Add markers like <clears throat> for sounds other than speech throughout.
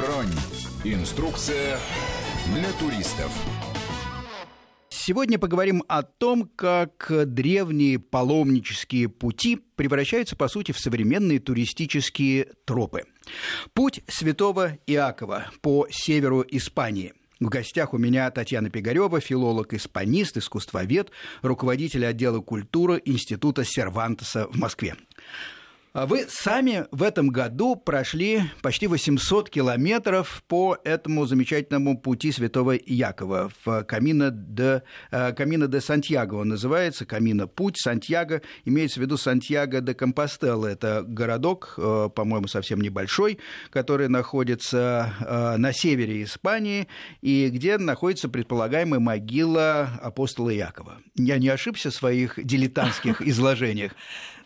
Бронь. Инструкция для туристов. Сегодня поговорим о том, как древние паломнические пути превращаются, по сути, в современные туристические тропы. Путь святого Иакова по северу Испании – в гостях у меня Татьяна Пигарева, филолог-испанист, искусствовед, руководитель отдела культуры Института Сервантеса в Москве. А вы сами в этом году прошли почти 800 километров по этому замечательному пути Святого Якова в Камино де, э, Камино де Сантьяго. Он называется Камино Путь Сантьяго. Имеется в виду Сантьяго де Компостелло. Это городок, э, по-моему, совсем небольшой, который находится э, на севере Испании и где находится предполагаемая могила апостола Якова. Я не ошибся в своих дилетантских <laughs> изложениях.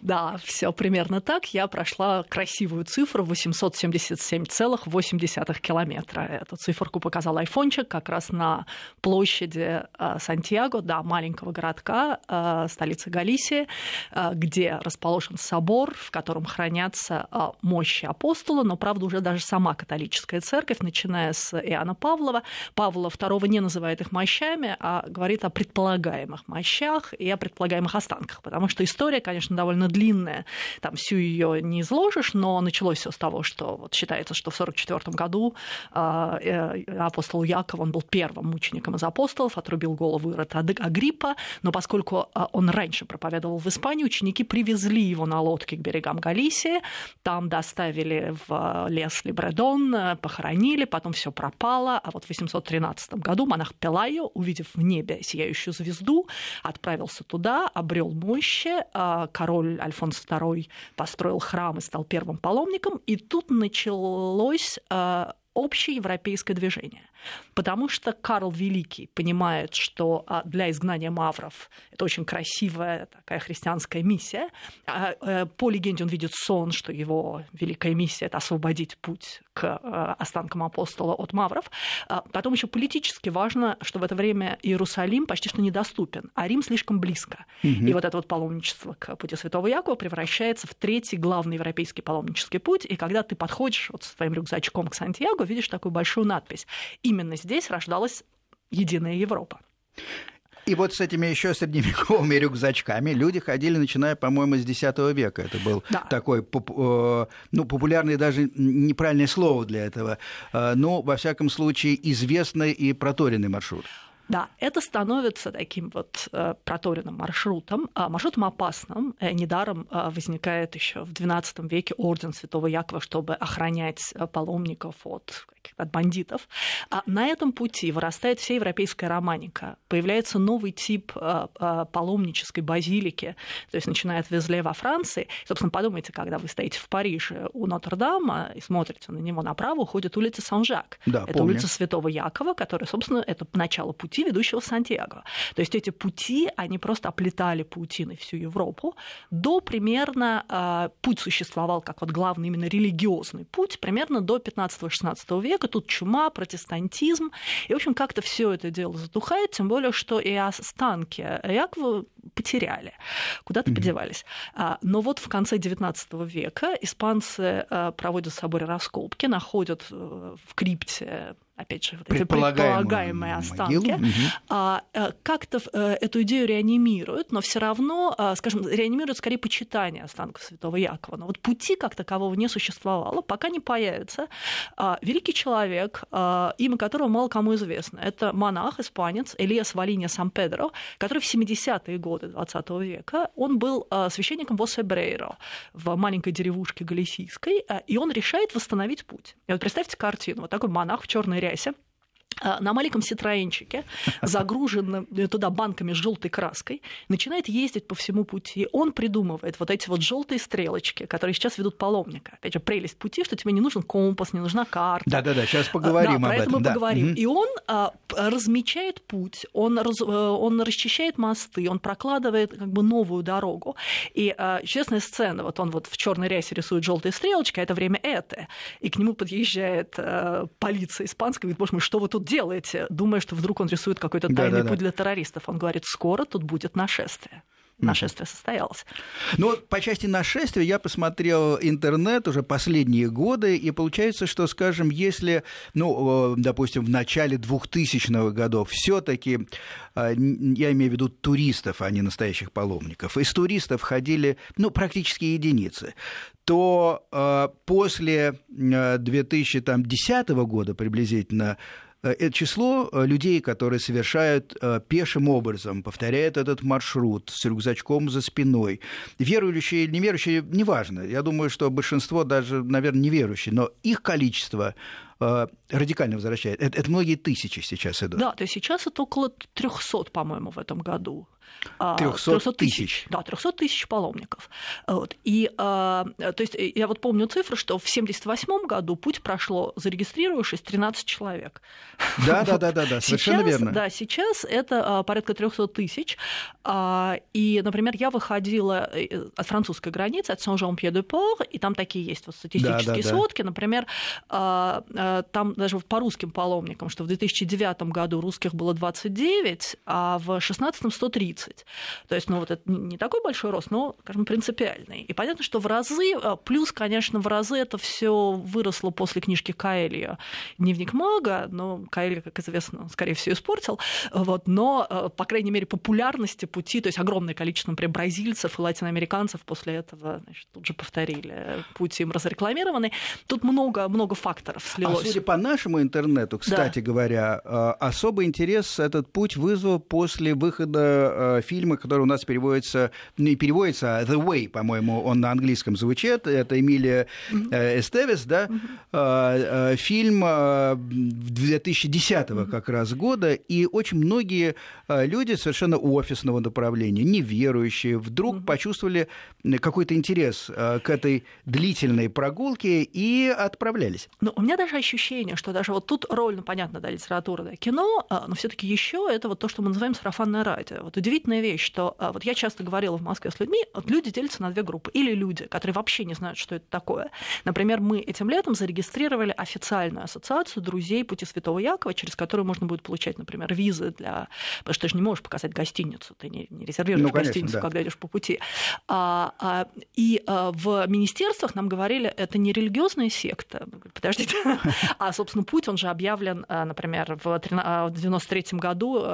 Да, все примерно так. Я прошла красивую цифру 877,8 километра. Эту циферку показал айфончик как раз на площади э, Сантьяго, да, маленького городка, э, столицы Галисии, э, где расположен собор, в котором хранятся мощи апостола, но, правда, уже даже сама католическая церковь, начиная с Иоанна Павлова. Павла II не называет их мощами, а говорит о предполагаемых мощах и о предполагаемых останках, потому что история, конечно, довольно длинная, там всю ее не изложишь, но началось все с того, что вот считается, что в 1944 году а, э, апостол Яков, он был первым мучеником из апостолов, отрубил голову Ирода Агриппа, но поскольку а, он раньше проповедовал в Испании, ученики привезли его на лодке к берегам Галисии, там доставили в лес Либредон, похоронили, потом все пропало, а вот в 813 году монах Пелайо, увидев в небе сияющую звезду, отправился туда, обрел мощи, а, король Альфонс II построил храм и стал первым паломником, и тут началось а, общее европейское движение. Потому что Карл Великий понимает, что а, для изгнания мавров это очень красивая такая христианская миссия. А, э, по легенде он видит сон, что его великая миссия – это освободить путь к э, останкам апостола от мавров. Потом еще политически важно, что в это время Иерусалим почти что недоступен, а Рим слишком близко. Угу. И вот это вот паломничество к пути Святого Якова превращается в третий главный европейский паломнический путь. И когда ты подходишь вот с твоим рюкзачком к Сантьяго, видишь такую большую надпись. Именно здесь рождалась единая Европа. И вот с этими еще средневековыми рюкзачками люди ходили, начиная, по-моему, с X века. Это был да. такой, э, ну, популярный даже неправильное слово для этого, э, но, во всяком случае, известный и проторенный маршрут. Да, это становится таким вот э, проторенным маршрутом, э, маршрутом опасным. Э, недаром э, возникает еще в XII веке орден Святого Якова, чтобы охранять паломников от от бандитов. А на этом пути вырастает вся европейская романика. Появляется новый тип паломнической базилики, то есть начиная от Везле во Франции. Собственно, подумайте, когда вы стоите в Париже у Нотр-Дама и смотрите на него направо, уходит улица Сан-Жак. Да, это помню. улица Святого Якова, которая, собственно, это начало пути, ведущего в Сантьяго. То есть эти пути, они просто оплетали паутиной всю Европу. До примерно э, путь существовал как вот главный именно религиозный путь, примерно до 15-16 века тут чума, протестантизм. И, в общем, как-то все это дело затухает, тем более, что и останки Якова потеряли, куда-то mm-hmm. подевались. А, но вот в конце XIX века испанцы э, проводят с собой раскопки, находят э, в крипте опять же, вот эти предполагаемые останки, угу. как-то э, эту идею реанимируют, но все равно, а, скажем, реанимируют скорее почитание останков Святого Якова. Но вот пути как такового не существовало, пока не появится а, великий человек, имя которого мало кому известно. Это монах, испанец Элиас Валиния Сан-Педро, который в 70-е годы 20 века, он был священником в Осебрейро, в маленькой деревушке Галисийской, и он решает восстановить путь. И вот представьте картину, вот такой монах в черной а, на маленьком ситроенчике, <laughs> загруженном туда банками с желтой краской, начинает ездить по всему пути. Он придумывает вот эти вот желтые стрелочки, которые сейчас ведут паломника. Опять же, прелесть пути, что тебе не нужен компас, не нужна карта. Да-да-да, сейчас поговорим да, об про этом. мы да. поговорим. Угу. И он а, размечает путь, он, раз, э, он расчищает мосты, он прокладывает как бы новую дорогу. И а, честная сцена, вот он вот в черной рясе рисует желтые стрелочки, а это время это. И к нему подъезжает а, полиция испанская, говорит, боже мой, что вы тут делаете, думая, что вдруг он рисует какой-то тайный да, да, путь да. для террористов. Он говорит, скоро тут будет нашествие. нашествие состоялось. Ну, по части нашествия я посмотрел интернет уже последние годы, и получается, что, скажем, если, ну, допустим, в начале 2000-х годов все таки я имею в виду туристов, а не настоящих паломников, из туристов ходили, ну, практически единицы, то э, после 2010 года приблизительно это число э, людей, которые совершают э, пешим образом, повторяют этот маршрут с рюкзачком за спиной. Верующие или неверующие, неважно. Я думаю, что большинство даже, наверное, неверующие, но их количество радикально возвращает. Это, это многие тысячи сейчас идут. Да, то есть сейчас это около 300, по-моему, в этом году. 300, 300 тысяч. Да, 300 тысяч паломников. Вот. И, а, то есть, я вот помню цифры, что в 1978 году путь прошло, зарегистрировавшись, 13 человек. <laughs> Да, да, да, да, да, совершенно сейчас, верно. Да, сейчас это а, порядка 300 тысяч. А, и, например, я выходила э, от французской границы, от Сен-Жан-Пье-де-Пор, и там такие есть вот статистические да, да, сводки. Да. Например, там даже по русским паломникам, что в 2009 году русских было 29, а в 2016 130. То есть, ну, вот это не такой большой рост, но, скажем, принципиальный. И понятно, что в разы, а, плюс, конечно, в разы это все выросло после книжки Каэлья «Дневник мага», но Каэлья, как известно, скорее всего, испортил. Вот, но, а, по крайней мере, популярности пути, то есть огромное количество, например, бразильцев и латиноамериканцев после этого значит, тут же повторили путь им разрекламированный. Тут много, много факторов слилось. А судя по нашему интернету, кстати да. говоря, а, особый интерес этот путь вызвал после выхода фильма, который у нас переводится, не ну, переводится, а The Way, по-моему, он на английском звучит. Это Эмилия mm-hmm. Эстевес, да, mm-hmm. фильм 2010 mm-hmm. как раз года, и очень многие люди совершенно офисного направления, неверующие, вдруг почувствовали какой-то интерес к этой длительной прогулке и отправлялись. Но у меня даже ощущение, что даже вот тут роль, ну, понятно, да, литература, да, кино, но все таки еще это вот то, что мы называем сарафанное радио. Вот удивительная вещь, что а, вот я часто говорила в Москве с людьми, вот люди делятся на две группы. Или люди, которые вообще не знают, что это такое. Например, мы этим летом зарегистрировали официальную ассоциацию друзей пути Святого Якова, через которую можно будет получать, например, визы для... Потому что ты же не можешь показать гостиницу, ты не, не резервируешь ну, конечно, гостиницу, да. когда идешь по пути. А, а, и а, в министерствах нам говорили, это не религиозная секта. Подождите. <laughs> А, собственно, путь, он же объявлен, а, например, в 1993 году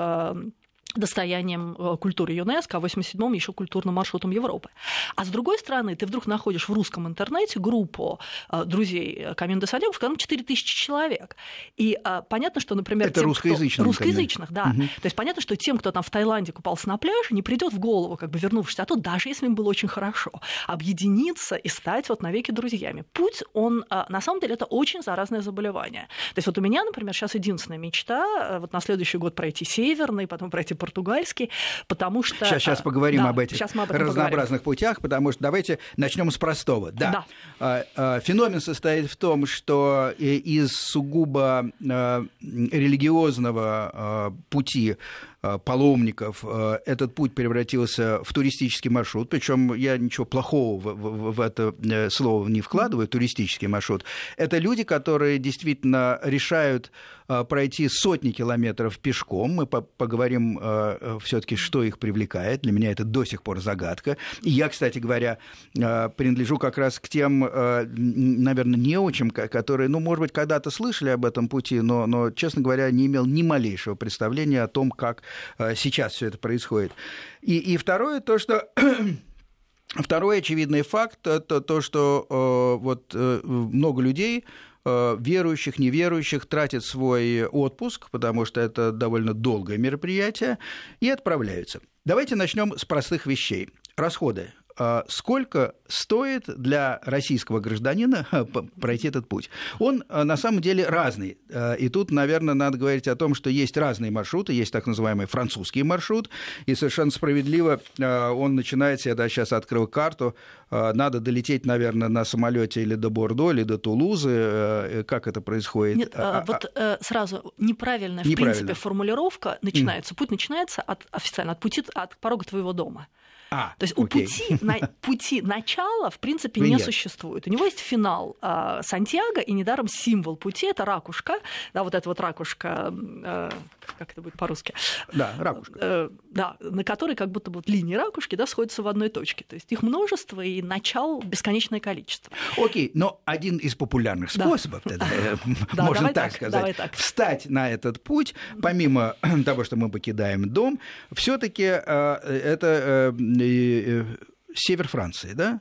достоянием э, культуры ЮНЕСКО, а в 87-м еще культурным маршрутом Европы. А с другой стороны, ты вдруг находишь в русском интернете группу э, друзей Камин де Садек, в котором 4 тысячи человек. И понятно, что, например... Это тем, русскоязычных. Кто... Русскоязычных, да. Угу. То есть понятно, что тем, кто там в Таиланде купался на пляже, не придет в голову, как бы вернувшись, а то даже если им было очень хорошо, объединиться и стать вот навеки друзьями. Путь, он, на самом деле, это очень заразное заболевание. То есть вот у меня, например, сейчас единственная мечта вот на следующий год пройти северный, потом пройти португальский, потому что... Сейчас, сейчас поговорим да, об этих об разнообразных поговорим. путях, потому что давайте начнем с простого. Да. да. А, а, феномен состоит в том, что из сугубо а, религиозного пути Э, паломников, э, этот путь превратился в туристический маршрут. Причем я ничего плохого в, в, в это э, слово не вкладываю, туристический маршрут. Это люди, которые действительно решают пройти сотни километров пешком. Мы поговорим все-таки, что их привлекает. Для меня это до сих пор загадка. И я, кстати говоря, принадлежу как раз к тем, наверное, неучим, которые, ну, может быть, когда-то слышали об этом пути, но, но, честно говоря, не имел ни малейшего представления о том, как Э, сейчас все это происходит. И, и второе, то, что <clears throat> Второй очевидный факт – это то, что э, вот э, много людей, э, верующих, неверующих, тратят свой отпуск, потому что это довольно долгое мероприятие, и отправляются. Давайте начнем с простых вещей. Расходы. А, сколько стоит для российского гражданина <laughs> пройти этот путь. Он а, на самом деле разный. А, и тут, наверное, надо говорить о том, что есть разные маршруты, есть так называемый французский маршрут, и совершенно справедливо он начинается, я да, сейчас открыл карту, надо долететь, наверное, на самолете или до Бордо, или до Тулузы. Э, как это происходит? Нет, вот э, сразу неправильная, в принципе, формулировка начинается. Путь начинается от, официально от пути, от порога твоего дома. А, То есть у окей. пути, на, пути начала, в принципе, Нет. не существует. У него есть финал э, Сантьяго, и недаром символ пути это ракушка, да, вот эта вот ракушка, э, как это будет по-русски, Да, ракушка. Э, да, на которой как будто бы вот линии ракушки да, сходятся в одной точке. То есть их множество и начал бесконечное количество. Окей, но один из популярных Да. способов, тогда, э, <laughs> Да, можно давай так сказать, встать на этот путь, помимо <clears throat> того, что мы покидаем дом, все-таки это э, э, север Франции, да?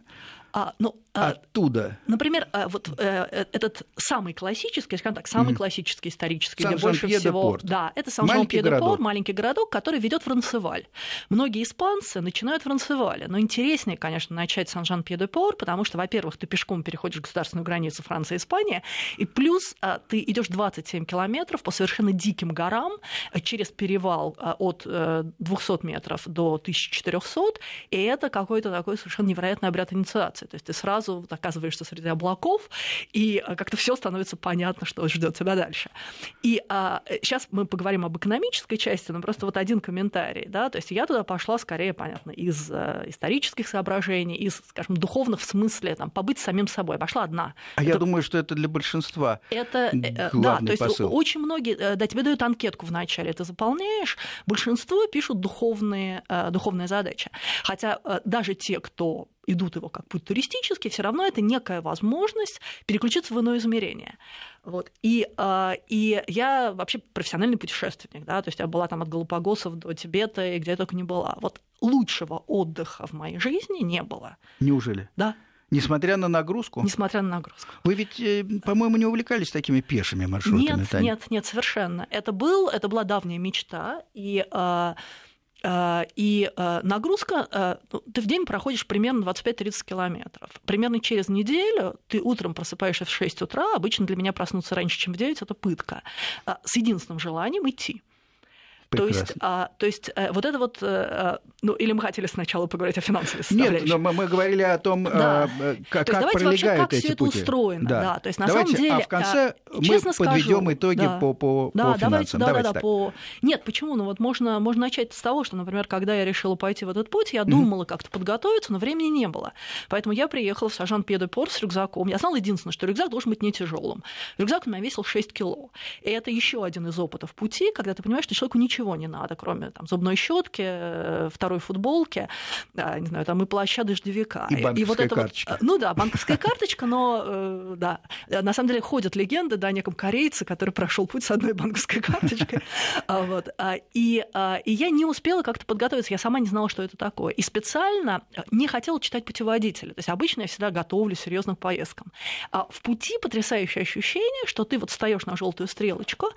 А, ну, Оттуда. Например, э, вот э, этот самый классический, скажем так, самый классический исторический, где больше всего... Да, это Маленький Сан-Жан-Пье-де-Порт, городок. маленький городок, который ведет в Ранцеваль. Многие испанцы начинают в Ранцевале, но интереснее, конечно, начать с Сан-Жан-Пье-де-Порт, потому что, во-первых, ты пешком переходишь государственную границу Франции и Испании, и плюс а, ты идешь 27 километров по совершенно диким горам а, через перевал а, от э, 200 метров до 1400, и это какой-то такой совершенно невероятный обряд инициации. То есть ты сразу вот оказываешься среди облаков, и а, как-то все становится понятно, что ждет тебя дальше. И а, сейчас мы поговорим об экономической части, но просто вот один комментарий. Да? То есть я туда пошла скорее, понятно, из а, исторических соображений, из, скажем, духовных в смысле там, побыть самим собой. Пошла одна. А Это я думаю, что это для большинства. это, э, да, то есть посыл. очень многие, э, да, тебе дают анкетку в начале, ты заполняешь, большинство пишут духовные, э, духовные задачи. Хотя э, даже те, кто идут его как путь туристический, все равно это некая возможность переключиться в иное измерение. Вот. И, э, и я вообще профессиональный путешественник, да, то есть я была там от Галапагосов до Тибета и где я только не была. Вот лучшего отдыха в моей жизни не было. Неужели? Да, Несмотря на нагрузку? несмотря на нагрузку. Вы ведь, э, по-моему, не увлекались такими пешими маршрутами, Нет, Таня? нет, нет, совершенно. Это был, это была давняя мечта, и э, и э, нагрузка, э, ну, ты в день проходишь примерно 25-30 километров. Примерно через неделю ты утром просыпаешься в 6 утра, обычно для меня проснуться раньше, чем в 9, это пытка, э, с единственным желанием идти. То есть, а, то есть э, вот это вот, э, ну, или мы хотели сначала поговорить о финансовой Нет, составляющей. но мы, мы говорили о том, Да. э, как, То есть давайте вообще, пролегают как эти все это пути. устроено, да. То есть на давайте, самом деле, а в конце а, мы честно подведем скажу, итоги да. по, по, Да, по давайте, финансам. да, да, Давайте да, так. по... Нет, почему? Ну вот можно, можно начать с того, что, например, когда я решила пойти в этот путь, я думала как-то подготовиться, но времени не было. Поэтому я приехала в сажан пор с рюкзаком. Я знала единственное, что рюкзак должен быть не тяжелым. Рюкзак у меня весил 6 кило. И это еще один из опытов пути, когда ты понимаешь, что человеку ничего не надо, кроме там, зубной щетки, э, второй футболки, а, не знаю, там и плаща дождевика. И банковская вот это вот, карточка. э, ну да, банковская карточка, но э, да. На самом деле ходят легенды да, о неком корейце, который прошел путь с одной банковской карточкой. А, вот. А, И, а, и я не успела как-то подготовиться, я сама не знала, что это такое. И специально не хотела читать путеводители. То есть обычно я всегда готовлюсь серьезно к поездкам. А в пути потрясающее ощущение, что ты вот встаешь на желтую стрелочку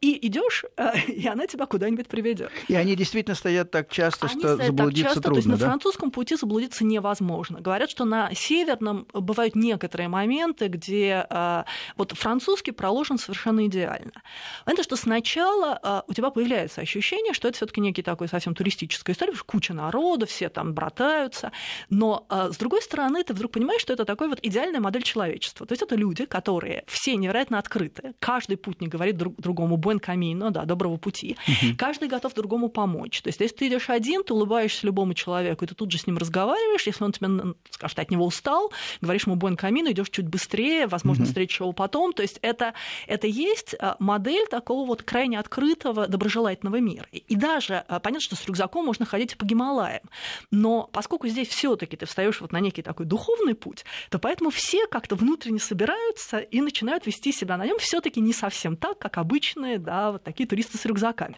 и идешь, <laughs> и она тебя куда-нибудь приведет. И они действительно стоят так часто, Они что стоят так заблудиться часто, то есть трудно, на да? французском пути заблудиться невозможно. Говорят, что на северном бывают некоторые моменты, где э, вот французский проложен совершенно идеально. Это что сначала э, у тебя появляется ощущение, что это все-таки некий такой совсем туристическая история, потому что куча народа, все там братаются. Но э, с другой стороны, ты вдруг понимаешь, что это такой вот идеальная модель человечества. То есть это люди, которые все невероятно открыты. Каждый путник говорит друг другому «бuen camino», да, доброго пути. Каждый готов другому помочь. То есть если ты идешь один, ты улыбаешься любому человеку, и ты тут же с ним разговариваешь. Если он тебе н- скажет, от него устал, говоришь ему «бuen camino», идешь чуть быстрее, возможно, встретишь его потом. То есть это, это есть а, модель такого вот крайне открытого, доброжелательного мира. И, даже а, понятно, что с рюкзаком можно ходить по Гималаям. Но поскольку здесь все таки ты встаешь вот на некий такой духовный путь, то поэтому все как-то внутренне собираются и начинают вести себя на нем все таки не совсем так, как обычные, да, вот такие туристы с рюкзаками.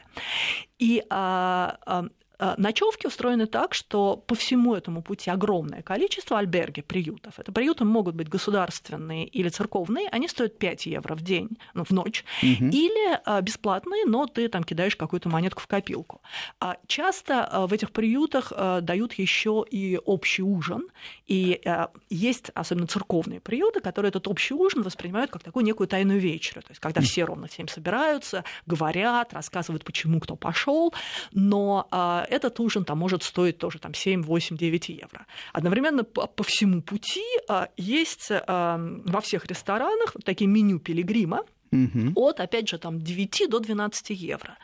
И а, а, Ночевки устроены так, что по всему этому пути огромное количество альберги, приютов. Это приюты могут быть государственные или церковные, они стоят 5 евро в день, ну, в ночь, или а, бесплатные, но ты там кидаешь какую-то монетку в копилку. А часто а, в этих приютах дают еще и общий ужин, и есть особенно церковные приюты, которые этот общий ужин воспринимают как такую некую тайную вечерю, то есть когда все ровно в 7 собираются, говорят, рассказывают, почему кто пошел, но этот ужин там может стоить тоже там 7, 8, 9 евро. Одновременно по, по всему пути а, есть а, во всех ресторанах такие меню пилигрима, Угу. От, опять же, там 9 до 12 евро.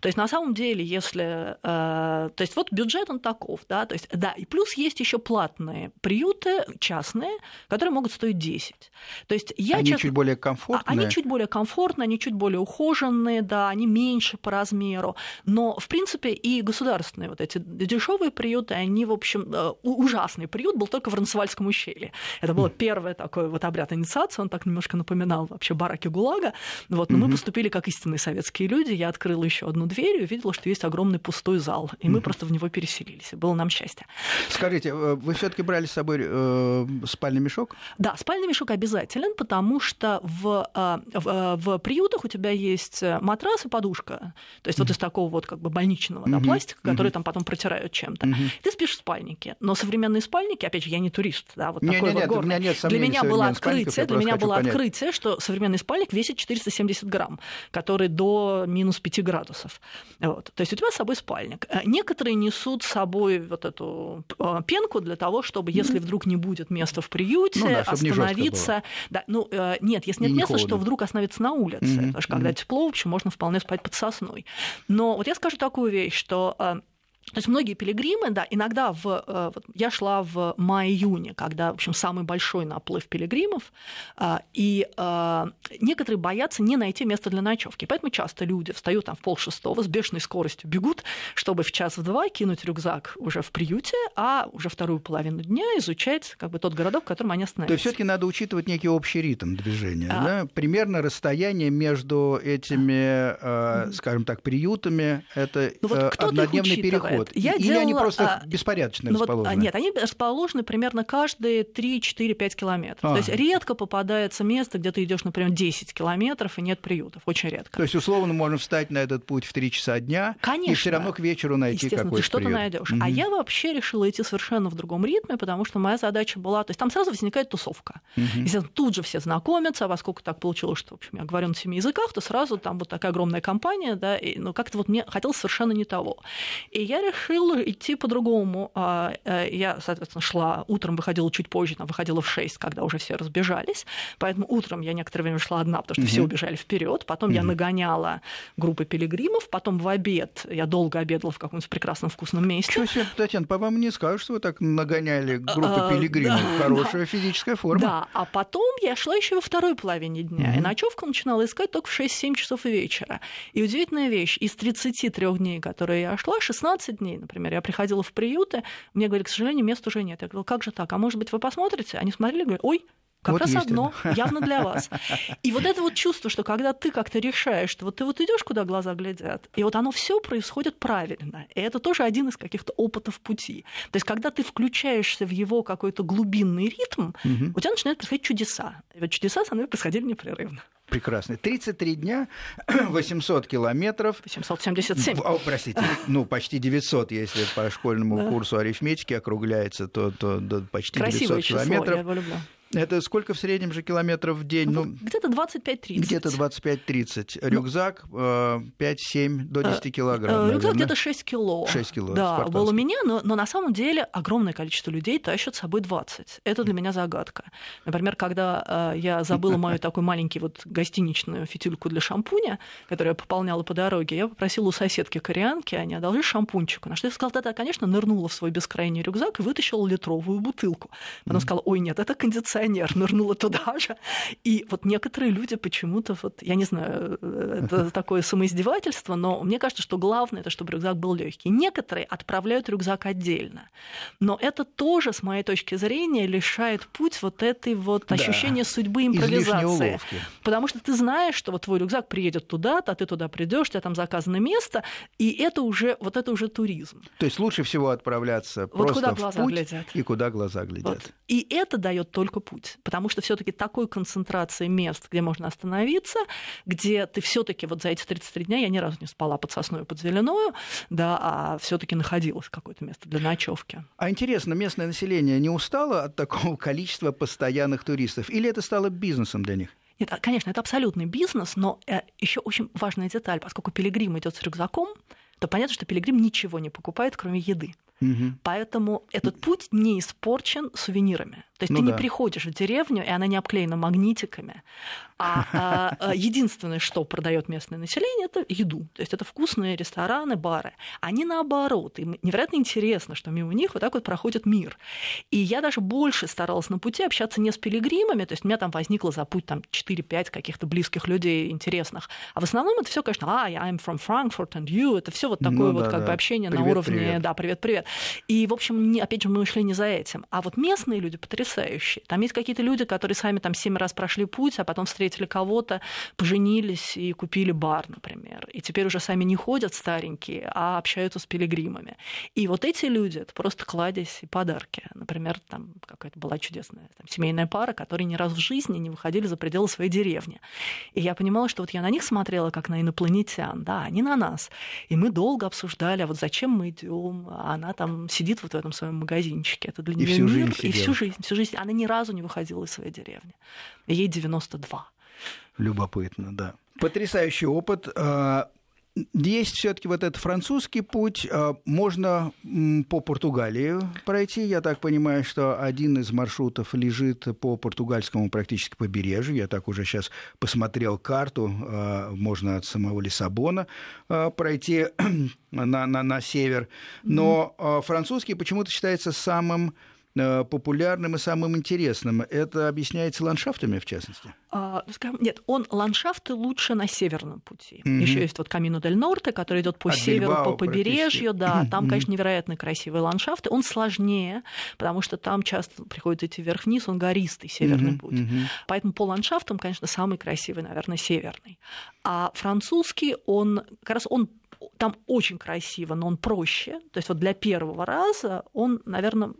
То есть, на самом деле, если... Э, то есть, вот бюджет он таков, да, то есть, да, и плюс есть еще платные приюты частные, которые могут стоить 10. То есть, я они честно, чуть более комфортные? Они чуть более комфортные, они чуть более ухоженные, да, они меньше по размеру. Но, в принципе, и государственные вот эти дешевые приюты, они, в общем, э, ужасный приют был только в Ранцевальском ущелье. Это было первое такое вот обряд инициации, он так немножко напоминал вообще бараки ГУЛАГа, вот, но mm-hmm. мы поступили как истинные советские люди. Я открыла еще одну дверь и увидела, что есть огромный пустой зал. И mm-hmm. мы просто в него переселились. Было нам счастье. Скажите, э, вы все-таки брали с собой э, спальный мешок? Да, спальный мешок обязателен, потому что в, э, в, э, в приютах у тебя есть матрас и подушка. То есть mm-hmm. вот из такого вот как бы больничного mm-hmm. да, пластика, который mm-hmm. там потом протирают чем-то. Mm-hmm. Ты спишь в спальнике. Но современные спальники, опять же, я не турист, да, вот не, такой не, вот нет, горный. Нет, для меня было открытие, для меня было понять. открытие, что современный спальник весит 470 грамм, который до минус 5 градусов. Вот. То есть у тебя с собой спальник. Э, некоторые несут с собой вот эту э, пенку для того, чтобы, если вдруг не будет места в приюте, ну, да, остановиться. Да, ну, э, нет, если нет не места, что вдруг остановиться на улице. Mm-hmm. Потому что когда mm-hmm. тепло, в общем, можно вполне спать под сосной. Но вот я скажу такую вещь, что то есть многие пилигримы, да, иногда в, э, вот я шла в мае-июне, когда, в общем, самый большой наплыв пилигримов, а, и а, некоторые боятся не найти место для ночевки. Поэтому часто люди встают там в полшестого, с бешеной скоростью бегут, чтобы в час в два кинуть рюкзак уже в приюте, а уже вторую половину дня изучать как бы тот городок, в котором они остановились. То есть все таки надо учитывать некий общий ритм движения, а... да? Примерно расстояние между этими, скажем так, приютами, это ну, вот однодневный переход вот. Я Или делала, они просто а, беспорядочно ну, расположены? Вот, нет, они расположены примерно каждые 3-4-5 километров. А. То есть редко попадается место, где ты идешь, например, 10 километров и нет приютов. Очень редко. То есть, условно, можно встать на этот путь в 3 часа дня Конечно. и все равно к вечеру найти какой-то ты что-то найдешь. Mm-hmm. А я вообще решила идти совершенно в другом ритме, потому что моя задача была... То есть там сразу возникает тусовка. Mm-hmm. Если тут же все знакомятся, а поскольку так получилось, что, в общем, я говорю на семи языках, то сразу там вот такая огромная компания, да, и, ну, как-то вот мне хотелось совершенно не того. И я решила идти по-другому. А, э, я, соответственно, шла утром, выходила чуть позже, там, выходила в 6, когда уже все разбежались. Поэтому утром я некоторое время шла одна, потому что угу. все убежали вперед. Потом угу. я нагоняла группы пилигримов. Потом в обед я долго обедала в каком-нибудь прекрасном вкусном месте. Что себе, Татьяна, по вам не скажешь, что вы так нагоняли группы а, пилигримов? Да, <laughs> Хорошая да. физическая форма. Да, а потом я шла еще во второй половине дня. Угу. И ночевку начинала искать только в 6-7 часов вечера. И удивительная вещь, из 33 дней, которые я шла, 16 дней, например, например. Я приходила в приюты, мне говорили, к сожалению, мест уже нет. Я говорила, как же так? А может быть, вы посмотрите? Они смотрели, говорят, ой, как вот раз одно, это. явно для <laughs> вас. И вот это вот чувство, что когда ты как-то решаешь, что вот ты вот идешь, куда глаза глядят, и вот оно все происходит правильно. И это тоже один из каких-то опытов пути. То есть, когда ты включаешься в его какой-то глубинный ритм, угу. у тебя начинают происходить чудеса. И вот чудеса со мной происходили непрерывно прекрасный. 33 дня, <clears throat> 800 километров. 877. О, простите, ну, почти 900, если по школьному да. курсу арифметики округляется, то, то, то почти Красивое 900 число, километров. Я его люблю. Это сколько в среднем же километров в день? Ну, где-то 25-30. Где-то 25-30. Ну, Рюкзак 5-7 э, до 10 э, килограмм. Э, рюкзак где-то 6 кило. 6 кило. Да, был у меня, но, но на самом деле огромное количество людей тащат с собой 20. Это для меня загадка. Например, когда я забыла мою <laughs> такой маленький вот гостиничную фитюльку для шампуня, которую я пополняла по дороге, я попросила у соседки кореянки, они одолжи шампунчик. На что я сказала, да, конечно, нырнула в свой бескрайний рюкзак и вытащила литровую бутылку. Она сказала, ой, нет, это кондиционер кондиционер, <laughs> нырнула туда же. И вот некоторые люди почему-то, вот, я не знаю, это <laughs> такое самоиздевательство, но мне кажется, что главное, это чтобы рюкзак был легкий. Некоторые отправляют рюкзак отдельно. Но это тоже, с моей точки зрения, лишает путь вот этой вот да. ощущения судьбы импровизации. Потому что ты знаешь, что вот твой рюкзак приедет туда-то, а ты туда придешь, у тебя там заказано место, и это уже, вот это уже туризм. То есть лучше всего отправляться вот просто куда глаза в путь глядят. и куда глаза глядят. Вот. И это дает только путь путь, потому что все-таки такой концентрации мест, где можно остановиться, где ты все-таки вот за эти 33 дня я ни разу не спала под сосной под зеленую, да, а все-таки находилось какое-то место для ночевки. А интересно, местное население не устало от такого количества постоянных туристов, или это стало бизнесом для них? Нет, а, конечно, это абсолютный бизнес, но э, еще очень важная деталь, поскольку пилигрим идет с рюкзаком, то понятно, что пилигрим ничего не покупает, кроме еды. Угу. Поэтому этот путь не испорчен сувенирами. То есть ну ты да. не приходишь в деревню, и она не обклеена магнитиками, а, а, а единственное, что продает местное население, это еду. То есть это вкусные рестораны, бары. Они наоборот. Им невероятно интересно, что мимо них вот так вот проходит мир. И я даже больше старалась на пути общаться не с пилигримами, то есть у меня там возникло за путь там 4-5 каких-то близких людей интересных. А в основном это все, конечно, а, I'm from Frankfurt and you, это все вот такое ну, вот да, как да. бы общение привет, на уровне, привет. да, привет-привет. И, в общем, не, опять же, мы шли не за этим. А вот местные люди потрясающие. Там есть какие-то люди, которые сами там семь раз прошли путь, а потом встретили кого-то, поженились и купили бар, например. И теперь уже сами не ходят старенькие, а общаются с пилигримами. И вот эти люди, это просто кладезь и подарки. Например, там какая-то была чудесная там, семейная пара, которые ни разу в жизни не выходили за пределы своей деревни. И я понимала, что вот я на них смотрела, как на инопланетян, да, они на нас. И мы долго обсуждали, а вот зачем мы идем, она там сидит вот в этом своем магазинчике. Это для нее мир. Жизнь и всю жизнь, всю жизнь. Она ни разу не выходила из своей деревни. Ей 92. Любопытно, да. Потрясающий опыт. А, есть все-таки вот этот французский путь. А, можно по Португалии пройти. Я так понимаю, что один из маршрутов лежит по португальскому практически побережью. Я так уже сейчас посмотрел карту. А, можно от самого Лиссабона пройти <clears throat> на, на, на север. Но французский почему-то считается самым популярным и самым интересным. Это объясняется ландшафтами, в частности? А, нет, он ландшафты лучше на северном пути. Mm-hmm. Еще есть вот Камино дель Норте, который идет по От северу, Бильбао по побережью. Да, там, конечно, невероятно красивые ландшафты. Он сложнее, потому что там часто приходится идти вверх-вниз, он гористый северный mm-hmm. путь. Mm-hmm. Поэтому по ландшафтам, конечно, самый красивый, наверное, северный. А французский, он как раз он там очень красиво, но он проще. То есть вот для первого раза он, наверное,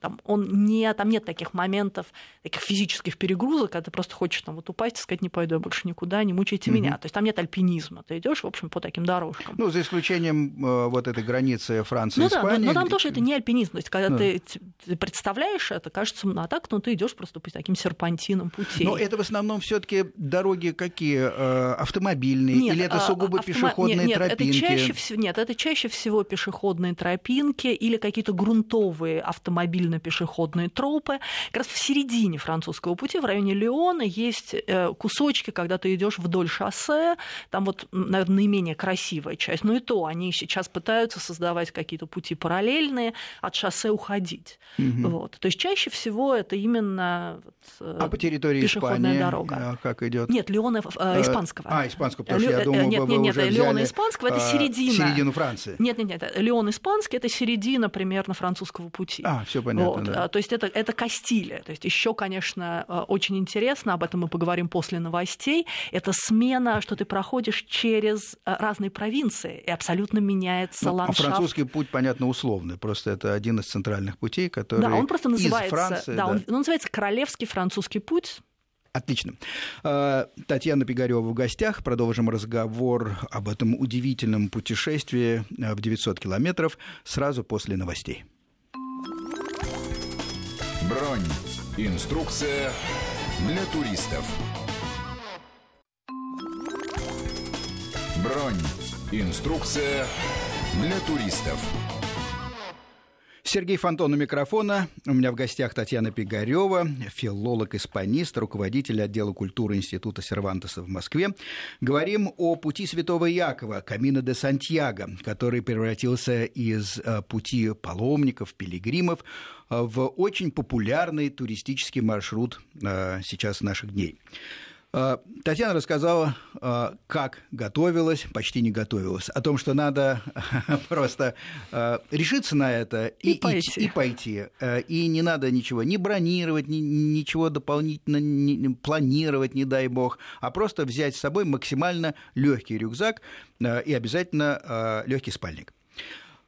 там, он не, там нет таких моментов, таких физических перегрузок, когда ты просто хочешь там вот упасть и сказать, не пойду я больше никуда, не мучайте угу. меня. То есть там нет альпинизма. Ты идешь, в общем, по таким дорожкам. Ну, за исключением э, вот этой границы Франции ну, Испании. Да, но, но там тоже это не альпинизм. То есть когда ну. ты, ты представляешь это, кажется, ну, а так, ну, ты идешь просто по таким серпантинам путей. Но это в основном все таки дороги какие? Э, автомобильные? Нет, или это а, сугубо автомо... пешеходные нет, нет, тропинки? Это чаще всего, нет, это чаще всего пешеходные тропинки или какие-то грунтовые автомобильные пешеходные тропы. Как раз в середине французского пути, в районе Леона, есть э, кусочки, когда ты идешь вдоль шоссе, там вот, наверное, наименее красивая часть, но и то они сейчас пытаются создавать какие-то пути параллельные, от шоссе уходить. Угу. Вот. То есть чаще всего это именно вот, э, а по территории пешеходная Испании, дорога. А как идет? Нет, Леона э, испанского. А, испанского, потому что я думал, нет, вы нет, нет, Леона испанского это середина. Середину Франции. Нет, нет, нет, Леон испанский это середина примерно французского пути. А, все понятно. Вот. Да. А, то есть это, это Кастилия. То есть еще, конечно, э, очень интересно, об этом мы поговорим после новостей, это смена, что ты проходишь через э, разные провинции, и абсолютно меняется ну, а ландшафт. А французский путь, понятно, условный, просто это один из центральных путей, который Да, он просто называется, из Франции, да, да. Он, он называется Королевский французский путь, Отлично. А, Татьяна Пигарева в гостях. Продолжим разговор об этом удивительном путешествии в 900 километров сразу после новостей. Бронь. Инструкция для туристов. Бронь. Инструкция для туристов. Сергей Фонтон у микрофона. У меня в гостях Татьяна Пигарева, филолог-испанист, руководитель отдела культуры Института Сервантеса в Москве. Говорим о пути Святого Якова, Камино де Сантьяго, который превратился из э, пути паломников, пилигримов Э, в очень популярный туристический маршрут э, сейчас наших дней. Э, Татьяна рассказала, как готовилась, почти не готовилась, о том, что надо <laughs> просто решиться на это и, и пойти. И, пойти. И не надо ничего не бронировать, ни, ничего дополнительно не планировать, не дай бог, а просто взять с собой максимально легкий рюкзак и обязательно легкий спальник.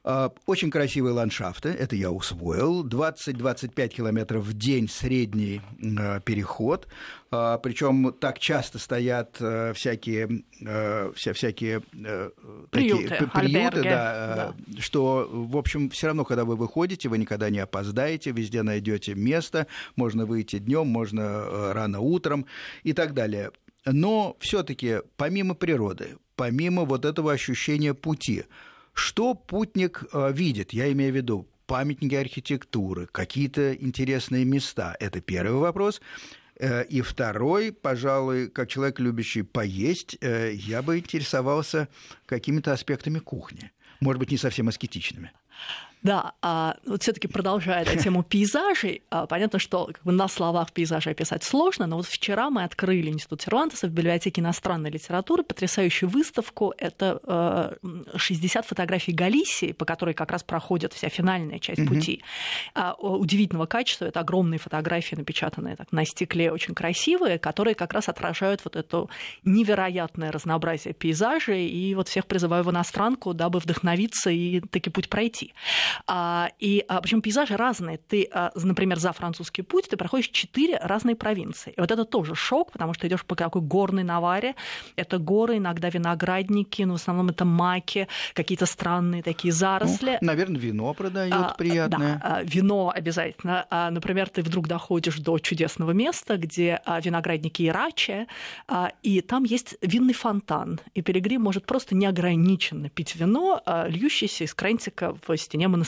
А, очень красивые ландшафты, это я усвоил. 20-25 километров в день средний а, переход. А, Причем так часто стоят всякие, вся, всякие приюты, такие, приюты да, да. что, в общем, все равно, когда вы выходите, вы никогда не опоздаете, везде найдете место, можно выйти днем, можно рано утром и так далее. Но все-таки помимо природы, помимо вот этого ощущения пути, Что путник э, видит? Я имею в виду памятники архитектуры, какие-то интересные места. Это первый вопрос. Э, и второй, пожалуй, как человек, любящий поесть, э, я бы интересовался какими-то аспектами кухни. Может быть, не совсем аскетичными. Да, а вот все-таки продолжая эту тему <laughs> пейзажей, а, понятно, что как бы на словах пейзажи описать сложно, но вот вчера мы открыли Институт Сервантеса в библиотеке иностранной литературы потрясающую выставку. Это 60 э, фотографий Галисии, по которой как раз проходит вся финальная часть пути. Mm-hmm. Удивительного качества. Это огромные фотографии, напечатанные так, на стекле, очень красивые, которые как раз отражают вот это невероятное разнообразие пейзажей. И вот всех призываю в иностранку, дабы вдохновиться и таки путь пройти. А, и а, причем пейзажи разные. Ты, а, например, за французский путь ты проходишь четыре разные провинции. И вот это тоже шок, потому что идешь по какой горной наваре. Это горы, иногда виноградники, но в основном это маки, какие-то странные такие заросли. Ну, наверное, вино продают а, приятное. Да, вино обязательно. Например, ты вдруг доходишь до чудесного места, где виноградники Ирачи, и там есть винный фонтан. И пилигрим может просто неограниченно пить вино, льющееся из крантика в стене монастыря.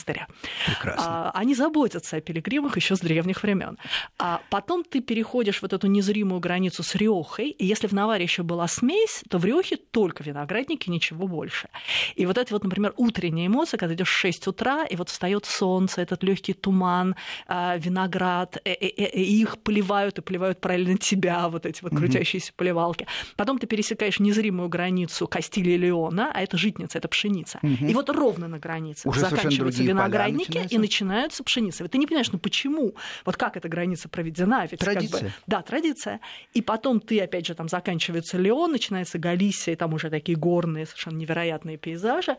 Прекрасно. А, они заботятся о пилигримах еще с древних времен. А потом ты переходишь вот эту незримую границу с Риохой, и если в Наваре еще была смесь, то в Риохе только виноградники, ничего больше. И вот эти вот, например, утренние эмоции, когда идешь в 6 утра, и вот встает солнце, этот легкий туман, а, виноград, и, и, и их поливают, и поливают правильно тебя, вот эти вот крутящиеся поливалки. Потом ты пересекаешь незримую границу Кастилии и Леона, а это житница, это пшеница. Угу. И вот ровно на границе Уже заканчивается заканчиваются виноградники начинаются. и начинаются пшеницы. Ты не понимаешь, ну почему? Вот как эта граница проведена? Ведь традиция. Как бы, да, традиция. И потом ты, опять же, там заканчивается Леон, начинается Галисия, и там уже такие горные, совершенно невероятные пейзажи.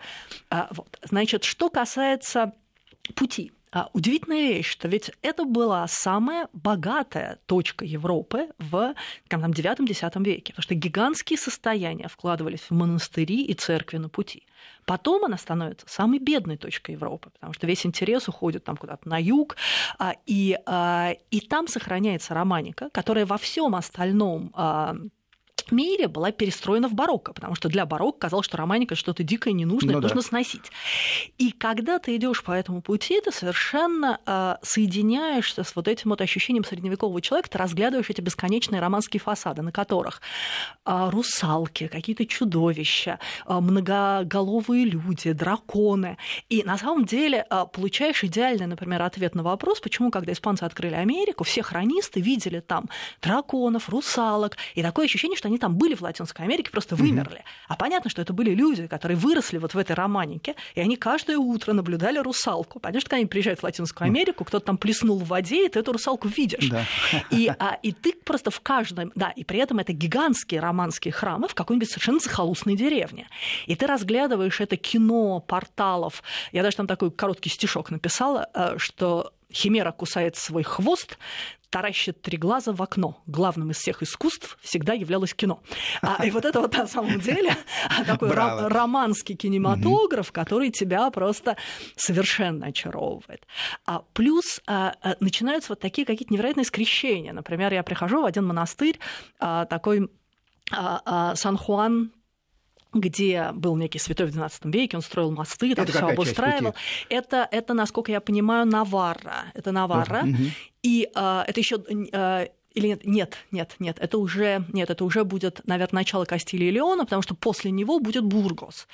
А, вот. Значит, что касается пути. А удивительная вещь, что ведь это была самая богатая точка Европы в там, 9-10 веке, потому что гигантские состояния вкладывались в монастыри и церкви на пути. Потом она становится самой бедной точкой Европы, потому что весь интерес уходит там куда-то на юг, а, и, а, и там сохраняется романика, которая во всем остальном мире была перестроена в барокко, потому что для барокко казалось, что романика что-то дикое, ненужное, ну, нужно да. сносить. И когда ты идешь по этому пути, ты совершенно э, соединяешься с вот этим вот ощущением средневекового человека, ты разглядываешь эти бесконечные романские фасады, на которых э, русалки, какие-то чудовища, э, многоголовые люди, драконы. И на самом деле э, получаешь идеальный, например, ответ на вопрос, почему, когда испанцы открыли Америку, все хронисты видели там драконов, русалок, и такое ощущение, что они там были в Латинской Америке, просто вымерли. Mm-hmm. А понятно, что это были люди, которые выросли вот в этой романике, и они каждое утро наблюдали русалку. Понятно, что когда они приезжают в Латинскую Америку, кто-то там плеснул в воде, и ты эту русалку видишь. Да. И, а, и ты просто в каждом... Да, и при этом это гигантские романские храмы в какой-нибудь совершенно захолустной деревне. И ты разглядываешь это кино порталов. Я даже там такой короткий стишок написала, э, что Химера кусает свой хвост, таращит три глаза в окно. Главным из всех искусств всегда являлось кино. А, и вот это вот на самом деле <laughs> такой Браво. романский кинематограф, угу. который тебя просто совершенно очаровывает. А плюс а, а, начинаются вот такие какие-то невероятные скрещения. Например, я прихожу в один монастырь, а, такой а, а, Сан-Хуан где был некий святой в XII веке, он строил мосты, там все обустраивал. Это, это, насколько я понимаю, Наварра. Это Наварра. Угу. И э, это еще э, или нет? Нет, нет, нет. Это уже, нет, это уже будет, наверное, начало Кастилии и Леона, потому что после него будет Бургос.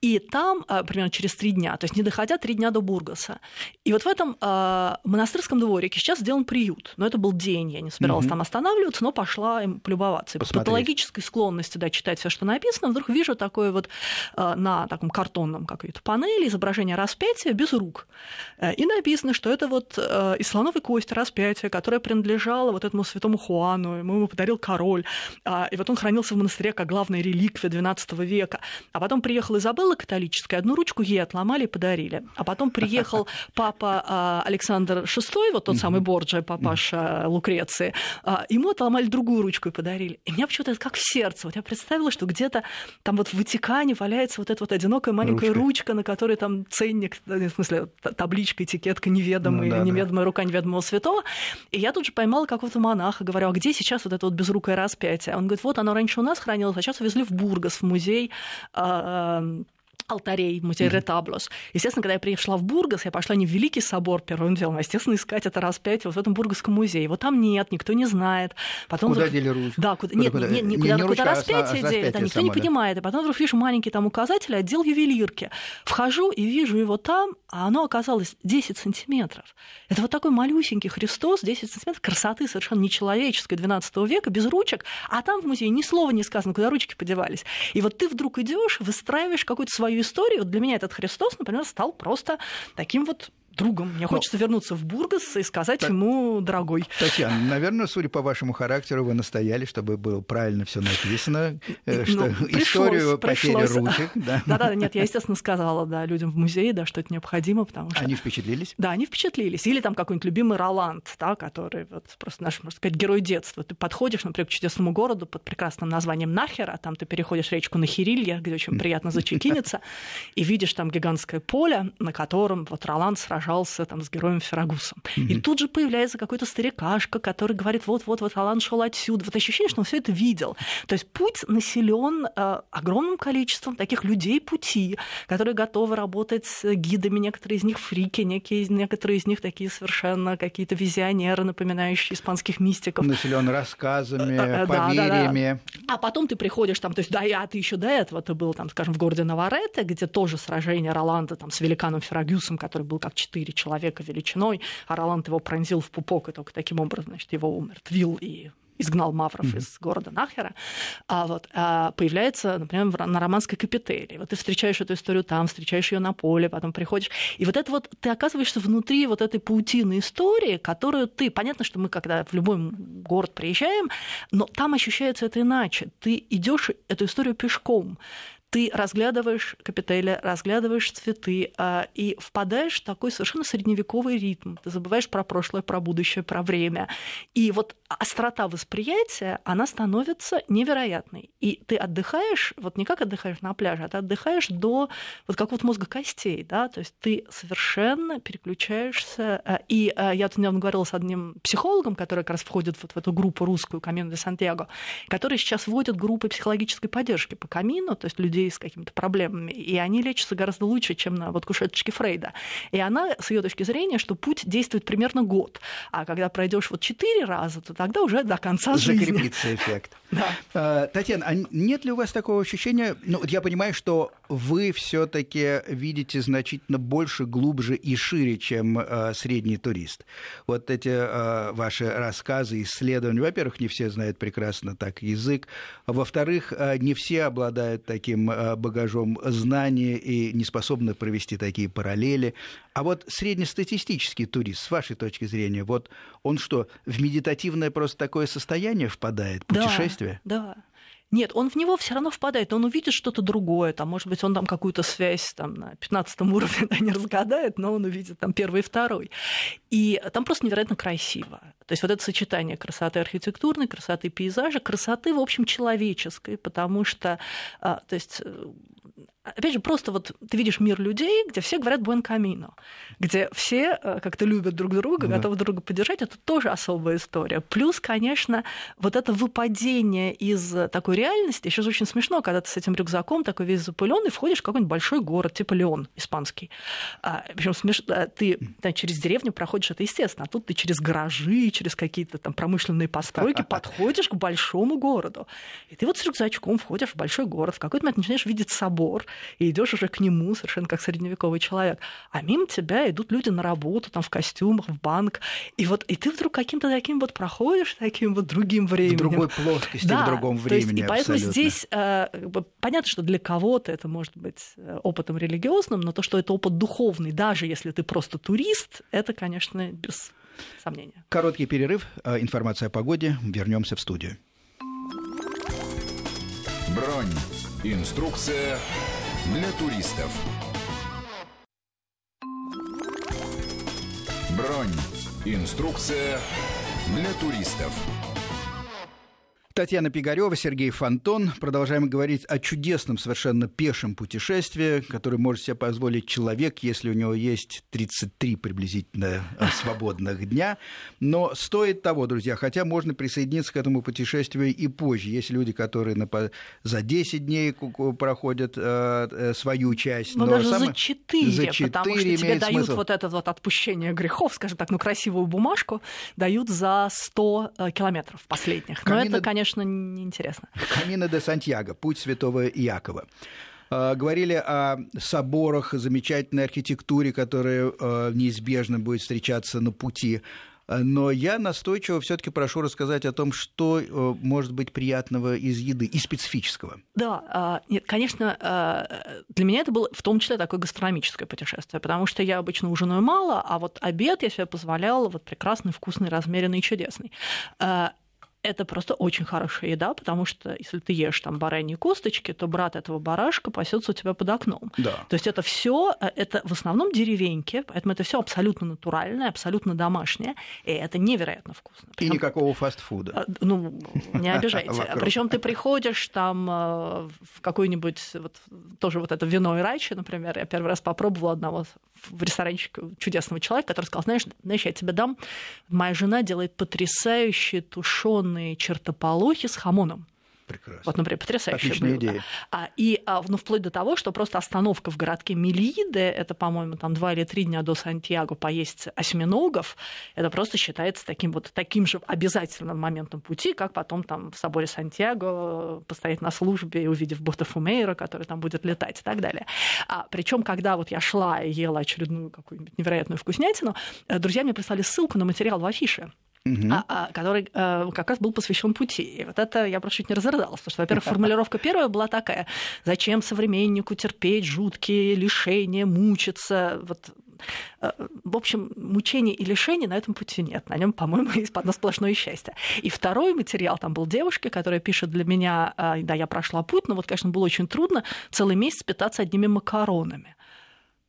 И там, а, примерно через три дня, то есть не доходя три дня до Бургоса. И вот в этом э, монастырском дворике сейчас сделан приют. Но это был день, я не собиралась угу. там останавливаться, но пошла им полюбоваться. И по патологической склонности да, читать все, что написано, вдруг вижу такое вот э, на таком картонном какой-то панели изображение распятия без рук. Э, и написано, что это вот э, из слоновой кости распятие, которое принадлежало вот этому святому Хуану, ему его подарил король. А, и вот он хранился в монастыре как главная реликвия XII века. А потом приехала Изабелла католическая, одну ручку ей отломали и подарили. А потом приехал <laughs> папа а, Александр VI, вот тот самый Борджа, папаша Лукреции, а, ему отломали другую ручку и подарили. И меня почему-то это как в сердце. Вот я представила, что где-то там вот в Ватикане валяется вот эта вот одинокая маленькая ручка, ручка на которой там ценник, в смысле табличка, этикетка неведомая, ну, да, неведомая да. рука неведомого святого. И я тут же поймала какого-то монаха, монаха, говорю, а где сейчас вот это вот безрукое распятие? Он говорит, вот оно раньше у нас хранилось, а сейчас увезли в Бургас, в музей а, алтарей, музей Ретаблос. Естественно, когда я пришла в Бургас, я пошла не в Великий собор первым делом, а, естественно, искать это распятие вот в этом Бургасском музее. Вот там нет, никто не знает. Потом куда вдруг... дели ручку? Да, куда... нет, куда, нет, не, куда, не куда распятие а, дели, да, никто само, не понимает. И потом вдруг вижу маленький там указатель, отдел ювелирки. Вхожу и вижу его там, а оно оказалось 10 сантиметров. Это вот такой малюсенький Христос, 10 сантиметров красоты совершенно нечеловеческой 12 века, без ручек, а там в музее ни слова не сказано, куда ручки подевались. И вот ты вдруг идешь, выстраиваешь какую-то свою свою историю, для меня этот Христос, например, стал просто таким вот другом. Мне Но... хочется вернуться в Бургас и сказать так... ему дорогой. Татьяна, наверное, судя по вашему характеру, вы настояли, чтобы было правильно все написано, э, ну, что историю потери ручек. Да-да, нет, я, естественно, сказала да, людям в музее, да, что это необходимо, потому что... Они впечатлились? Да, они впечатлились. Или там какой-нибудь любимый Роланд, да, который вот просто наш, можно сказать, герой детства. Ты подходишь, например, к чудесному городу под прекрасным названием Нахера, там ты переходишь речку Нахирилья, где очень приятно зачекиниться, <laughs> и видишь там гигантское поле, на котором вот Роланд сражается сражался там с героем Феррагусом. Mm-hmm. И тут же появляется какой-то старикашка, который говорит, вот-вот, вот Алан шел отсюда. Вот ощущение, что он все это видел. То есть путь населен э, огромным количеством таких людей пути, которые готовы работать с гидами, некоторые из них фрики, некие, некоторые из них такие совершенно какие-то визионеры, напоминающие испанских мистиков. Населен рассказами, э, э, поверьями. Да, да, да. А потом ты приходишь там, то есть, да, а ты еще до этого ты был там, скажем, в городе Наварете, где тоже сражение Роланда там с великаном Феррагюсом, который был как четыре четыре человека величиной, а Роланд его пронзил в пупок, и только таким образом, значит, его умертвил и изгнал мавров mm-hmm. из города Нахера, а вот а появляется, например, на романской капители. Вот ты встречаешь эту историю там, встречаешь ее на поле, потом приходишь. И вот это вот ты оказываешься внутри вот этой паутины истории, которую ты... Понятно, что мы, когда в любой город приезжаем, но там ощущается это иначе. Ты идешь эту историю пешком ты разглядываешь капители, разглядываешь цветы а, и впадаешь в такой совершенно средневековый ритм. Ты забываешь про прошлое, про будущее, про время. И вот острота восприятия, она становится невероятной. И ты отдыхаешь, вот не как отдыхаешь на пляже, а ты отдыхаешь до вот как вот мозга костей, да, то есть ты совершенно переключаешься. А, и а, я тут недавно говорила с одним психологом, который как раз входит вот в эту группу русскую Камину де Сантьяго, который сейчас вводит группы психологической поддержки по Камину, то есть люди людей с какими-то проблемами, и они лечатся гораздо лучше, чем на вот кушеточке Фрейда. И она, с ее точки зрения, что путь действует примерно год, а когда пройдешь вот четыре раза, то тогда уже до конца жизни. Закрепится эффект. <laughs> Да. А, Татьяна, а нет ли у вас такого ощущения? Ну, я понимаю, что вы все-таки видите значительно больше, глубже и шире, чем э, средний турист. Вот эти э, ваши рассказы, исследования, во-первых, не все знают прекрасно так язык, во-вторых, э, не все обладают таким Э, багажом знаний и не способны провести такие параллели. А вот среднестатистический турист, с вашей точки зрения, вот он что, в медитативное просто такое состояние впадает, путешествие? Да, да. Нет, он в него все равно впадает, он увидит что-то другое, там, может быть, он там какую-то связь там, на 15 <laughs> уровне да, не разгадает, но он увидит там первый и второй. И там просто невероятно красиво. То есть вот это сочетание красоты архитектурной, красоты пейзажа, красоты, в общем, человеческой, потому что, а, то есть э, опять же, просто вот ты видишь мир людей, где все говорят «buen camino», где все э, как-то любят друг друга, да. готовы друг друга поддержать, это тоже особая история. Плюс, конечно, вот это выпадение из такой реальности, сейчас очень смешно, когда ты с этим рюкзаком такой весь запыленный, входишь в какой-нибудь большой город, типа Леон, испанский. А, Причем смеш... ты да, через деревню проходишь, это естественно, а тут ты через гаражи, через какие-то там промышленные постройки <laughs> подходишь к большому городу. И ты вот с рюкзачком входишь в большой город, в какой-то момент начинаешь видеть собор, и идешь уже к нему совершенно как средневековый человек. А мимо тебя идут люди на работу, там в костюмах, в банк. И вот и ты вдруг каким-то таким вот проходишь, таким вот другим временем. В другой плоскости, да, в другом времени. Есть, и поэтому здесь э, понятно, что для кого-то это может быть э, опытом религиозным, но то, что это опыт духовный, даже если ты просто турист, это, конечно, без сомнения. Короткий перерыв. Э, информация о погоде. Вернемся в студию. Бронь. Инструкция для туристов. Бронь. Инструкция для туристов. Татьяна Пигарева, Сергей Фонтон. Продолжаем говорить о чудесном совершенно пешем путешествии, которое может себе позволить человек, если у него есть 33 приблизительно э, <laughs> свободных дня. Но стоит того, друзья, хотя можно присоединиться к этому путешествию и позже. Есть люди, которые за 10 дней проходят э, э, свою часть. Но, но даже самое... за 4, за 4 потому что тебе дают смысл. вот это вот отпущение грехов, скажем так, ну красивую бумажку, дают за 100 э, километров последних. Но Камина... это, конечно, конечно, неинтересно. Камина де Сантьяго, путь святого Якова а, говорили о соборах, замечательной архитектуре, которая а, неизбежно будет встречаться на пути. Но я настойчиво все-таки прошу рассказать о том, что а, может быть приятного из еды и специфического. Да, нет, конечно, для меня это было в том числе такое гастрономическое путешествие, потому что я обычно ужинаю мало, а вот обед я себе позволяла вот прекрасный, вкусный, размеренный и чудесный это просто очень хорошая еда, потому что если ты ешь там бараньи косточки, то брат этого барашка пасется у тебя под окном. Да. То есть это все, э, это в основном деревеньки, поэтому это все абсолютно натуральное, абсолютно домашнее, и это невероятно вкусно. Причем... И никакого фастфуда. А, ну, не обижайте. Причем ты приходишь там э, в какой-нибудь, вот, тоже вот это вино и райчи, например, я первый раз попробовала одного в ресторанчике чудесного человека, который сказал, знаешь, знаешь, я тебе дам, моя жена делает потрясающие тушеные чертополохи с хамоном. Прекрасно. Вот, например, потрясающая Отличная блюдо. идея. А, и а, ну, вплоть до того, что просто остановка в городке Мелиде, это, по-моему, там два или три дня до Сантьяго поесть осьминогов, это просто считается таким вот таким же обязательным моментом пути, как потом там в соборе Сантьяго постоять на службе увидев Ботафумейра, который там будет летать и так далее. А, причем, когда вот я шла и ела очередную какую-нибудь невероятную вкуснятину, э, друзья мне прислали ссылку на материал в афише угу. а, а, который а, как раз был посвящен пути. И вот это я просто чуть не разрыдалась, потому что, во-первых, формулировка первая была такая: зачем современнику терпеть жуткие лишения, мучиться, вот э, в общем, мучений и лишений на этом пути нет. На нем, по-моему, <laughs> есть одно сплошное счастье. И второй материал там был девушки, которая пишет для меня, да, я прошла путь, но вот, конечно, было очень трудно целый месяц питаться одними макаронами.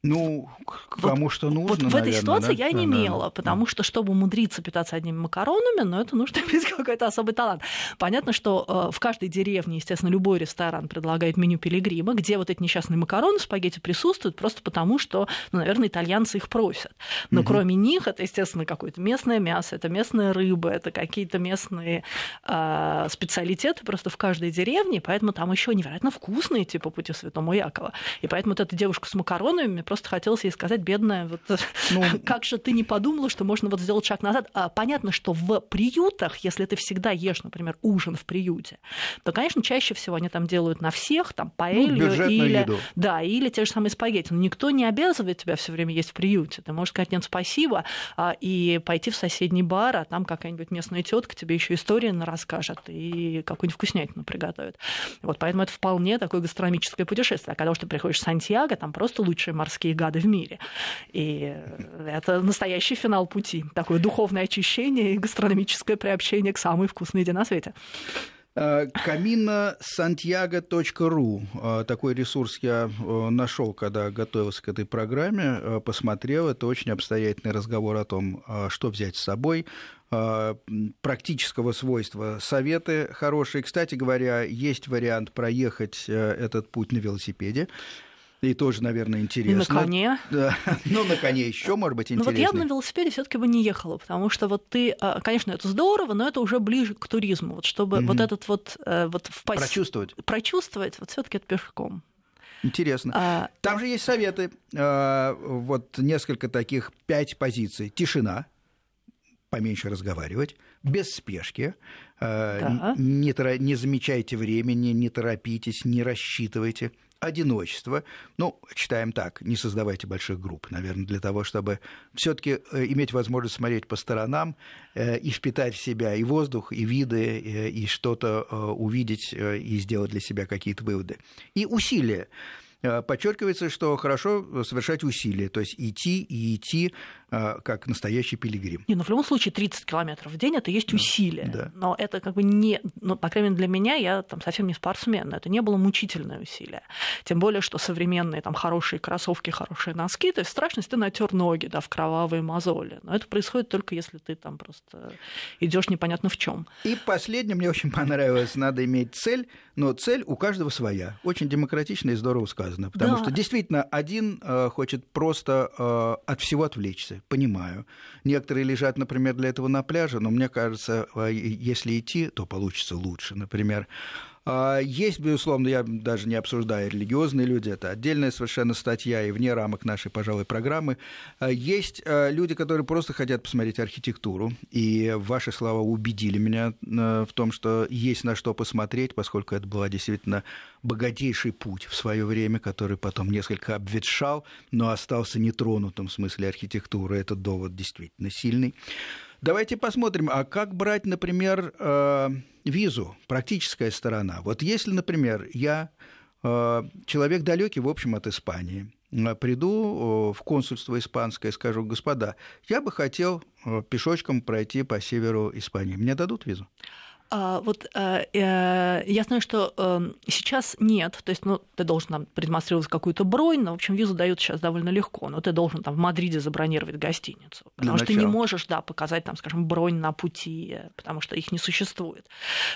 Ну, кому вот, что нужно. Вот в этой ситуации да? я не имела, да, потому да. что, чтобы умудриться питаться одними макаронами, но ну, это нужно <laughs> иметь какой-то особый талант. Понятно, что э, в каждой деревне, естественно, любой ресторан предлагает меню пилигрима, где вот эти несчастные макароны, спагетти присутствуют, просто потому что, ну, наверное, итальянцы их просят. Но угу. кроме них, это, естественно, какое-то местное мясо, это местная рыба, это какие-то местные э, специалитеты просто в каждой деревне, поэтому там еще невероятно вкусные, типа пути Святому Якова. И поэтому вот эта девушка с макаронами просто хотелось ей сказать, бедная, вот, ну, <laughs> как же ты не подумала, что можно вот сделать шаг назад? А, понятно, что в приютах, если ты всегда ешь, например, ужин в приюте, то, конечно, чаще всего они там делают на всех, там, паэлью ну, или... Еду. Да, или те же самые спагетти. Но никто не обязывает тебя все время есть в приюте. Ты можешь сказать, нет, спасибо, а, и пойти в соседний бар, а там какая-нибудь местная тетка тебе еще истории расскажет и какую-нибудь вкуснятину приготовит. Вот, поэтому это вполне такое гастрономическое путешествие. А когда уж ты приходишь в Сантьяго, там просто лучшие морские гады в мире. И это настоящий финал пути. Такое духовное очищение и гастрономическое приобщение к самой вкусной еде на свете. Каминосантьяго.ру э, Такой ресурс я э, нашел, когда готовился к этой программе, э, посмотрел. Это очень обстоятельный разговор о том, что взять с собой, практического свойства советы хорошие. Кстати говоря, есть вариант проехать этот путь на велосипеде. И тоже, наверное, интересно. И на коне. Да. <laughs> Ну, на коне еще, может быть, интересно. Ну, вот я бы на велосипеде все таки бы не ехала, потому что вот ты, а, конечно, это здорово, но это уже ближе к туризму. Вот чтобы mm-hmm. вот этот вот, э, вот впасть... Прочувствовать. Прочувствовать, вот все таки это пешком. Интересно. А... Там же есть советы. А, вот несколько таких, пять позиций. Тишина, поменьше разговаривать, без спешки, да. не, не замечайте времени, не торопитесь, не рассчитывайте одиночество. Ну, читаем так, не создавайте больших групп, наверное, для того, чтобы все таки э, иметь возможность смотреть по сторонам э, и впитать в себя и воздух, и виды, э, и что-то увидеть и сделать для себя какие-то выводы. И усилия. Э, подчеркивается, что хорошо совершать усилия, то есть идти и идти а, как настоящий пилигрим. Не, ну в любом случае 30 километров в день это есть усилие. Да. Но это как бы не, ну, по крайней мере, для меня, я там совсем не спортсмен, это не было мучительное усилие. Тем более, что современные там хорошие кроссовки, хорошие носки, то есть страшно, если ты натер ноги, да, в кровавые мозоли. Но это происходит только если ты там просто идешь непонятно в чем. И последнее, мне очень понравилось, надо иметь цель, но цель у каждого своя. Очень демократично и здорово сказано. Потому да. что действительно один э, хочет просто э, от всего отвлечься понимаю. Некоторые лежат, например, для этого на пляже, но мне кажется, а, если идти, то получится лучше. Например, есть, безусловно, я даже не обсуждаю религиозные люди, это отдельная совершенно статья и вне рамок нашей, пожалуй, программы. А, есть люди, которые просто хотят посмотреть архитектуру, и ваши слова убедили меня в том, что есть на что посмотреть, поскольку это была действительно богатейший путь в свое время, который потом несколько обветшал, но остался нетронутым в смысле архитектуры. Этот довод действительно сильный. Давайте посмотрим, а как брать, например, э, визу, практическая сторона. Вот если, например, я э, человек далекий, в общем, от Испании, э, приду в консульство испанское, скажу, господа, я бы хотел пешочком пройти по северу Испании. Мне дадут визу? А, вот а, э, я знаю, что э, сейчас нет, то есть, ну, ты должен там продемонстрировать какую-то бронь, но, в общем, визу дают сейчас довольно легко, но ты должен там в Мадриде забронировать гостиницу, потому Для что начала. ты не можешь, да, показать там, скажем, бронь на пути, потому что их не существует.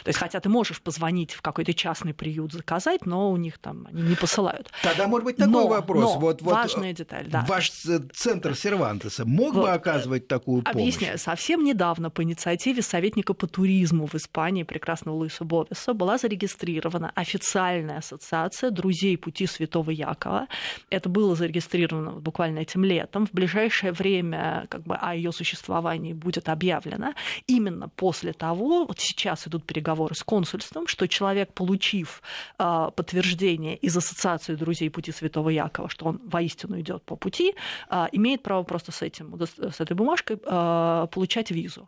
То есть, хотя ты можешь позвонить в какой-то частный приют заказать, но у них там они не посылают. Тогда, может быть, такой но, вопрос. Но, вот, вот, важная деталь, да. Ваш центр Сервантеса мог вот, бы оказывать такую помощь? Объясняю. Совсем недавно по инициативе советника по туризму в Испании Испании прекрасного Луиса Бовиса была зарегистрирована официальная ассоциация друзей пути Святого Якова. Это было зарегистрировано буквально этим летом. В ближайшее время как бы, о ее существовании будет объявлено. Именно после того, вот сейчас идут переговоры с консульством, что человек, получив э, подтверждение из ассоциации друзей пути Святого Якова, что он воистину идет по пути, э, имеет право просто с этим, с этой бумажкой э, получать визу.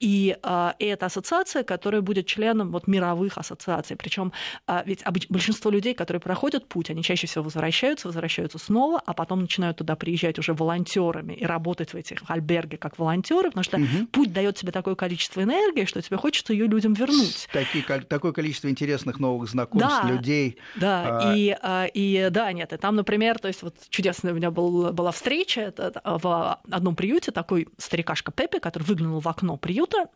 И, э, эта ассоциация, которая который будет членом вот мировых ассоциаций. Причем а, ведь большинство людей, которые проходят путь, они чаще всего возвращаются, возвращаются снова, а потом начинают туда приезжать уже волонтерами и работать в этих альберге как волонтеры, потому что угу. путь дает тебе такое количество энергии, что тебе хочется ее людям вернуть. Такие, такое количество интересных новых знакомств, да, людей. Да, а... и, а, и да, нет, и там, например, то есть вот чудесная у меня был, была встреча это, в одном приюте, такой старикашка Пепе, который выглянул в окно приюта,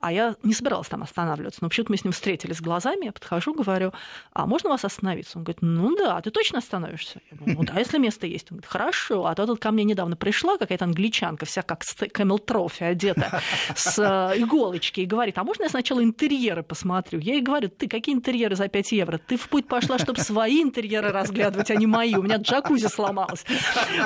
а я не собиралась там останавливаться. Но почему-то мы с ним встретились глазами, я подхожу, говорю, а можно вас остановиться? Он говорит, ну да, ты точно остановишься? Я говорю, ну да, если место есть. Он говорит, хорошо. А то тут ко мне недавно пришла какая-то англичанка, вся как Camel Trophy одета, с э, иголочки, и говорит, а можно я сначала интерьеры посмотрю? Я ей говорю, ты какие интерьеры за 5 евро? Ты в путь пошла, чтобы свои интерьеры разглядывать, а не мои. У меня джакузи сломалось.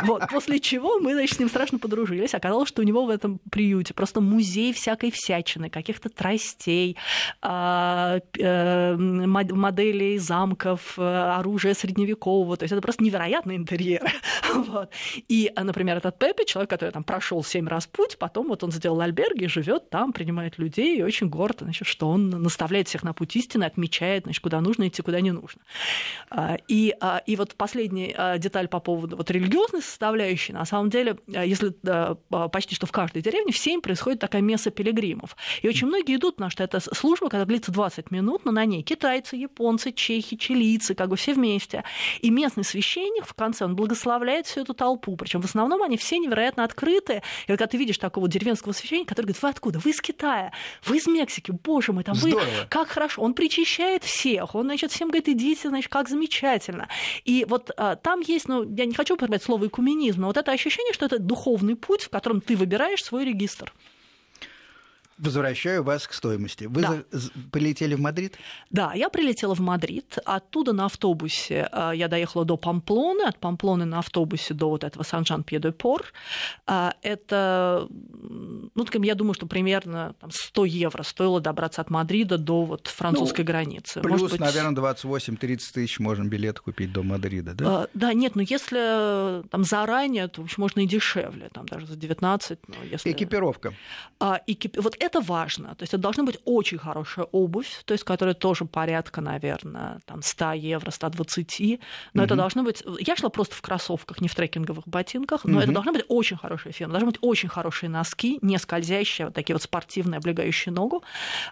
Вот. После чего мы, значит, с ним страшно подружились. Оказалось, что у него в этом приюте просто музей всякой всячины женщины, каких-то тростей, а, э, моделей замков, э, оружия средневекового. То есть это просто невероятный интерьер. <laughs> Вот. И, например, этот Пеппи, человек, который там прошел семь раз путь, потом вот он сделал альберги, живет там, принимает людей и очень горд, значит, что он наставляет всех на путь истины, отмечает, значит, куда нужно идти, куда не нужно. А, и, а, и вот последняя деталь по поводу вот религиозной составляющей, на самом деле, если почти что в каждой деревне в 7 происходит такая месса пилигримов. И очень многие идут, потому что это служба, которая длится 20 минут, но на ней китайцы, японцы, чехи, чилийцы, как бы все вместе. И местный священник в конце, он благословляет всю эту толпу. Причем в основном они все невероятно открыты. И когда ты видишь такого деревенского священника, который говорит, вы откуда? Вы из Китая, вы из Мексики, боже мой, там Здорово. вы, как хорошо. Он причащает всех, он, значит, всем говорит, идите, значит, как замечательно. И вот а, там есть, ну, я не хочу употреблять слово экуменизм, но вот это ощущение, что это духовный путь, в котором ты выбираешь свой регистр. Возвращаю вас к стоимости. Вы да. полетели в Мадрид? Да, я прилетела в Мадрид. Оттуда на автобусе э, я доехала до Памплоны, от Памплоны на автобусе до вот этого Сан-Жан-Пье-де-Пор. Э, это, ну, я думаю, что примерно там, 100 евро стоило добраться от Мадрида до вот французской ну, границы. Плюс, Может быть... наверное, 28-30 тысяч можно билет купить до Мадрида, да? Э, да, нет, но если там заранее, то можно и дешевле, там даже за 19. Но если... Экипировка. Экип... Вот это важно. То есть это должна быть очень хорошая обувь, то есть которая тоже порядка, наверное, там 100 евро, 120. Но mm-hmm. это должно быть... Я шла просто в кроссовках, не в трекинговых ботинках, но mm-hmm. это должна быть очень хорошая фирма. Должны быть очень хорошие носки, не скользящие, вот такие вот спортивные, облегающие ногу.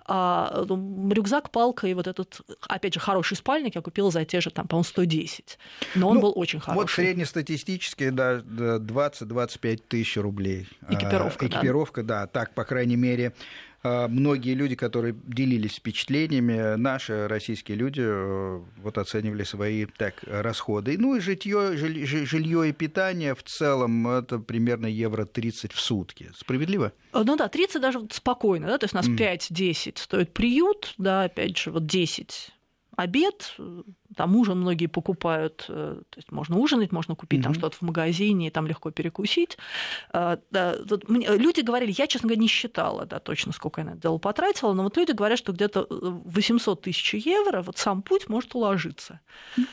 А, ну, рюкзак, палка и вот этот, опять же, хороший спальник я купила за те же, там, по-моему, 110. Но он ну, был очень хороший. Вот среднестатистически, да, 20-25 тысяч рублей. Экипировка, а, Экипировка, да. да. Так, по крайней мере, а, многие люди, которые делились впечатлениями, наши российские люди э, вот оценивали свои так, расходы. Ну и житье, жилье и питание в целом это примерно евро 30 в сутки. Справедливо? Э, ну да, 30 даже спокойно, да, то есть у нас mm. 5-10 стоит приют, да, опять же, вот 10 обед, там ужин многие покупают, э, то есть можно ужинать, можно купить mm-hmm. там что-то в магазине, и там легко перекусить. Э, да, люди говорили, я, честно говоря, не считала, да, точно, сколько я на это дело потратила, но вот люди говорят, что где-то 800 тысяч евро вот сам путь может уложиться. Mm-hmm.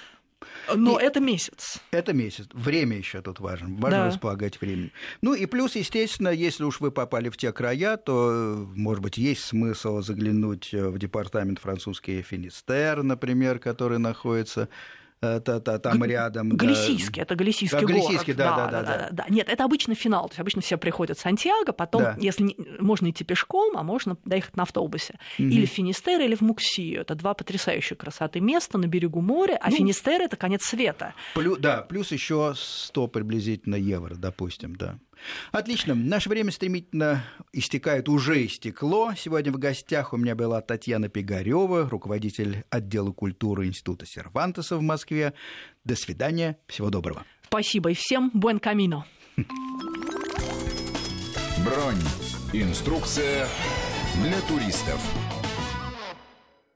Но и это месяц. Это месяц. Время еще тут важно. Важно да. располагать временем. Ну и плюс, естественно, если уж вы попали в те края, то, может быть, есть смысл заглянуть в департамент французский Финистер, например, который находится та, та, там рядом. Галисийский, да. это Галисийский да, Галисийский, город. Да, да, да, да, да, да. Нет, это обычно финал. То есть обычно все приходят в Сантьяго, потом, да. если не, можно идти пешком, а можно доехать на автобусе. Угу. Или в Финистер, или в Муксию. Это два потрясающие красоты места на берегу моря, а ну, Финистер это конец света. Плюс, да, плюс еще 100 приблизительно евро, допустим, да. Отлично. Наше время стремительно истекает, уже истекло. Сегодня в гостях у меня была Татьяна Пигарева, руководитель отдела культуры Института Сервантеса в Москве. До свидания. Всего доброго. Спасибо и всем buen camino. Бронь. Инструкция для туристов.